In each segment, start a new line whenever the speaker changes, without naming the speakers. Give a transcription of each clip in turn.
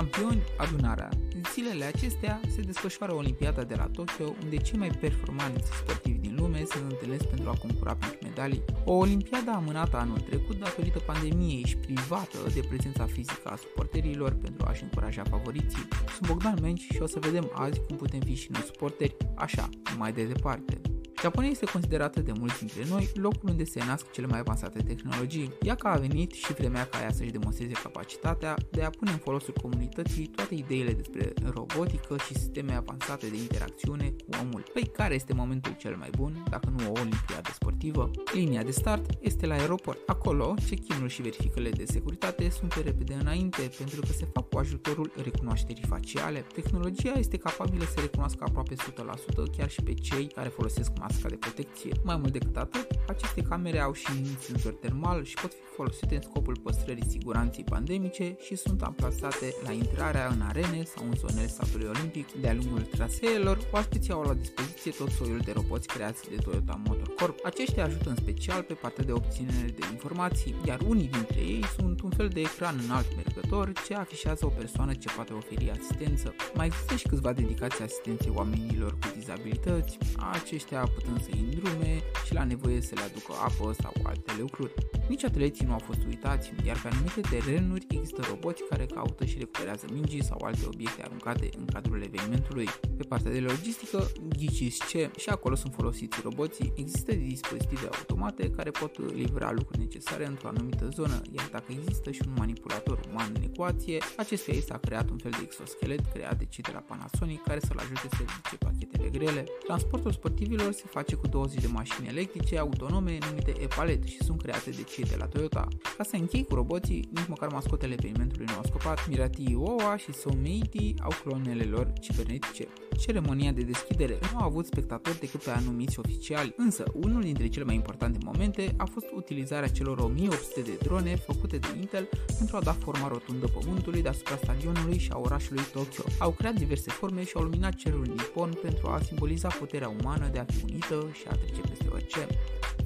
Campioni adunarea. Zilele acestea se desfășoară Olimpiada de la Tokyo, unde cei mai performanți sportivi din lume se întâlnesc pentru a concura pentru medalii. O Olimpiadă amânată anul trecut datorită pandemiei și privată de prezența fizică a suporterilor pentru a-și încuraja favoriții. Sunt Bogdan Menci și o să vedem azi cum putem fi și noi suporteri, așa, mai de departe. Japonia este considerată de mulți dintre noi locul unde se nasc cele mai avansate tehnologii. Ea că a venit și vremea ca ea să-și demonstreze capacitatea de a pune în folosul comunității toate ideile despre robotică și sisteme avansate de interacțiune cu omul. Păi care este momentul cel mai bun, dacă nu o olimpiadă sportivă? Linia de start este la aeroport. Acolo, check-in-ul și verificările de securitate sunt pe repede înainte pentru că se fac cu ajutorul recunoașterii faciale. Tehnologia este capabilă să recunoască aproape 100% chiar și pe cei care folosesc masca de protecție. Mai mult decât atât, aceste camere au și un senzor termal și pot fi folosite în scopul păstrării siguranței pandemice și sunt amplasate la intrarea în arene sau în zonele statului olimpic. De-a lungul traseelor, oaspeții au la dispoziție tot soiul de roboți creați de Toyota Motor Corp. Aceștia ajută în special pe partea de obținere de informații, iar unii dintre ei sunt un fel de ecran înalt mergător ce afișează o persoană ce poate oferi asistență. Mai există și câțiva dedicații asistenței oamenilor cu dizabilități, aceștia putând să îndrume și la nevoie să le aducă apă sau alte lucruri. Nici atleții nu au fost uitați, iar pe anumite terenuri există roboți care caută și recuperează mingi sau alte obiecte aruncate în cadrul evenimentului. Pe partea de logistică, ghiciți ce, și acolo sunt folosiți roboții, există dispozitive automate care pot livra lucruri necesare într-o anumită zonă, iar dacă există și un manipulator uman în ecuație, acestuia i s-a creat un fel de exoschelet creat de cei de la Panasonic care să-l ajute să ridice pachetele grele. Transportul sportivilor se face cu 20 de mașini electrice autonome numite e-palet și sunt create de cei de la Toyota. Ca să închei cu roboții, nici măcar mascotele evenimentului nu au scăpat. Mirati Oa și Someiti au clonele lor cibernetice. Ceremonia de deschidere nu a avut spectatori decât pe anumiți oficiali, însă unul dintre cele mai importante momente a fost utilizarea celor 1800 de drone făcute de Intel pentru a da forma rotundă pământului deasupra stadionului și a orașului Tokyo. Au creat diverse forme și au luminat cerul nipon pentru a simboliza puterea umană de a fi unită și a trece peste orice.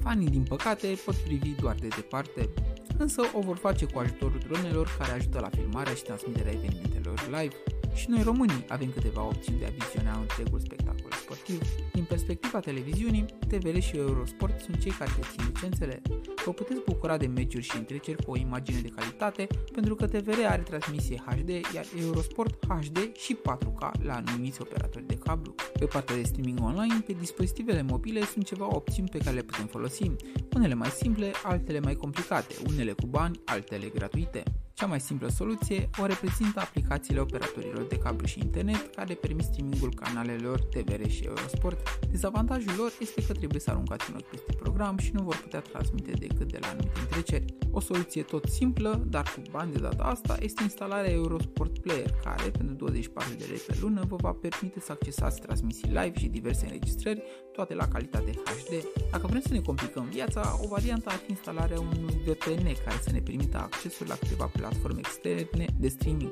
Fanii, din păcate, pot privi doar de departe, însă o vor face cu ajutorul dronelor care ajută la filmarea și transmiterea evenimentelor live. Și noi românii avem câteva opțiuni de a viziona întregul spectacol sportiv. Din perspectiva televiziunii, TVR și Eurosport sunt cei care dețin licențele. Vă puteți bucura de meciuri și întreceri cu o imagine de calitate, pentru că TVR are transmisie HD, iar Eurosport HD și 4K la anumiți operatori de cablu. Pe partea de streaming online, pe dispozitivele mobile sunt ceva opțiuni pe care le putem folosi, unele mai simple, altele mai complicate, unele cu bani, altele gratuite. Cea mai simplă soluție o reprezintă aplicațiile operatorilor de cablu și internet care permit streamingul canalelor TVR și Eurosport. Dezavantajul lor este că trebuie să aruncați un ochi peste program și nu vor putea transmite decât de la anumite întreceri. O soluție tot simplă, dar cu bani de data asta, este instalarea Eurosport Player, care pentru 24 de lei pe lună vă va permite să accesați transmisii live și diverse înregistrări, toate la calitate HD. Dacă vrem să ne complicăm viața, o variantă ar fi instalarea unui VPN care să ne permită accesul la câteva platforme externe de streaming.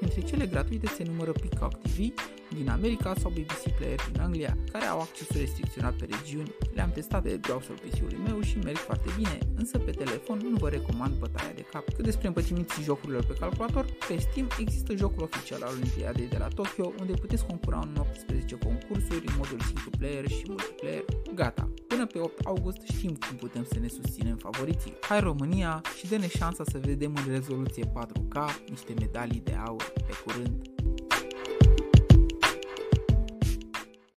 Între cele gratuite se numără Peacock TV din America sau BBC Player din Anglia, care au accesul restricționat pe regiuni. Le-am testat pe browser PC-ului meu și merg foarte bine, însă pe telefon nu vă recomand bătaia de cap. Cât despre împătimiții jocurilor pe calculator, pe Steam există jocul oficial al Olimpiadei de la Tokyo, unde puteți concura în 18 concursuri în modul single player și multiplayer. Gata! Până pe 8 august știm cum putem să ne susținem favoriții. Hai România și dă-ne șansa să vedem în rezoluție 4K niște medalii de aur pe curând.